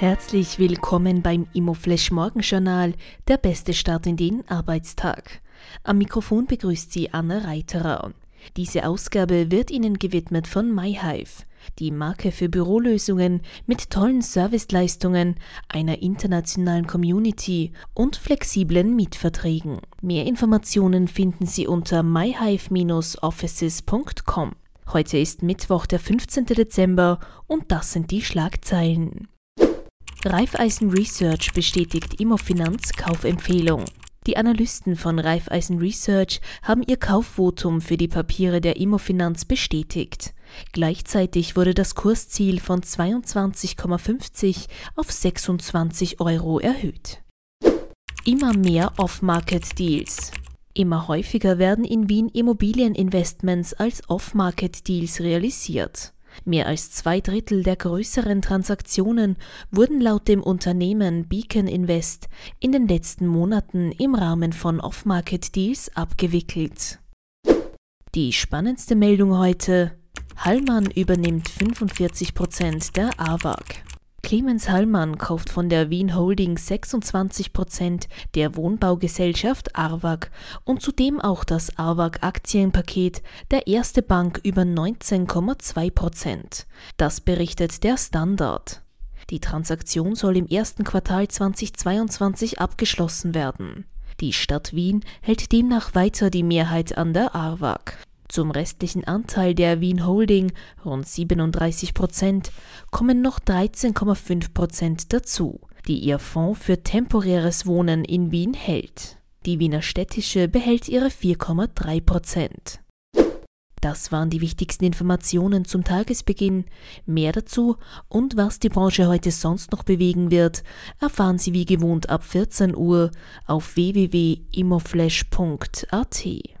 Herzlich willkommen beim Immoflash Morgenjournal, der beste Start in den Arbeitstag. Am Mikrofon begrüßt Sie Anna Reiterer. Diese Ausgabe wird Ihnen gewidmet von MyHive, die Marke für Bürolösungen mit tollen Serviceleistungen, einer internationalen Community und flexiblen Mietverträgen. Mehr Informationen finden Sie unter myhive-offices.com. Heute ist Mittwoch, der 15. Dezember und das sind die Schlagzeilen. Raiffeisen Research bestätigt Immofinanz Kaufempfehlung. Die Analysten von Raiffeisen Research haben ihr Kaufvotum für die Papiere der Immofinanz bestätigt. Gleichzeitig wurde das Kursziel von 22,50 auf 26 Euro erhöht. Immer mehr Off-Market-Deals. Immer häufiger werden in Wien Immobilieninvestments als Off-Market-Deals realisiert. Mehr als zwei Drittel der größeren Transaktionen wurden laut dem Unternehmen Beacon Invest in den letzten Monaten im Rahmen von Off-Market-Deals abgewickelt. Die spannendste Meldung heute: Hallmann übernimmt 45 Prozent der AWAG. Clemens Hallmann kauft von der Wien Holding 26 Prozent der Wohnbaugesellschaft ARWAG und zudem auch das ARWAG-Aktienpaket der Erste Bank über 19,2 Prozent. Das berichtet der Standard. Die Transaktion soll im ersten Quartal 2022 abgeschlossen werden. Die Stadt Wien hält demnach weiter die Mehrheit an der ARWAG. Zum restlichen Anteil der Wien Holding, rund 37 Prozent, kommen noch 13,5 Prozent dazu, die ihr Fonds für temporäres Wohnen in Wien hält. Die Wiener Städtische behält ihre 4,3 Prozent. Das waren die wichtigsten Informationen zum Tagesbeginn. Mehr dazu und was die Branche heute sonst noch bewegen wird, erfahren Sie wie gewohnt ab 14 Uhr auf www.immoflash.at.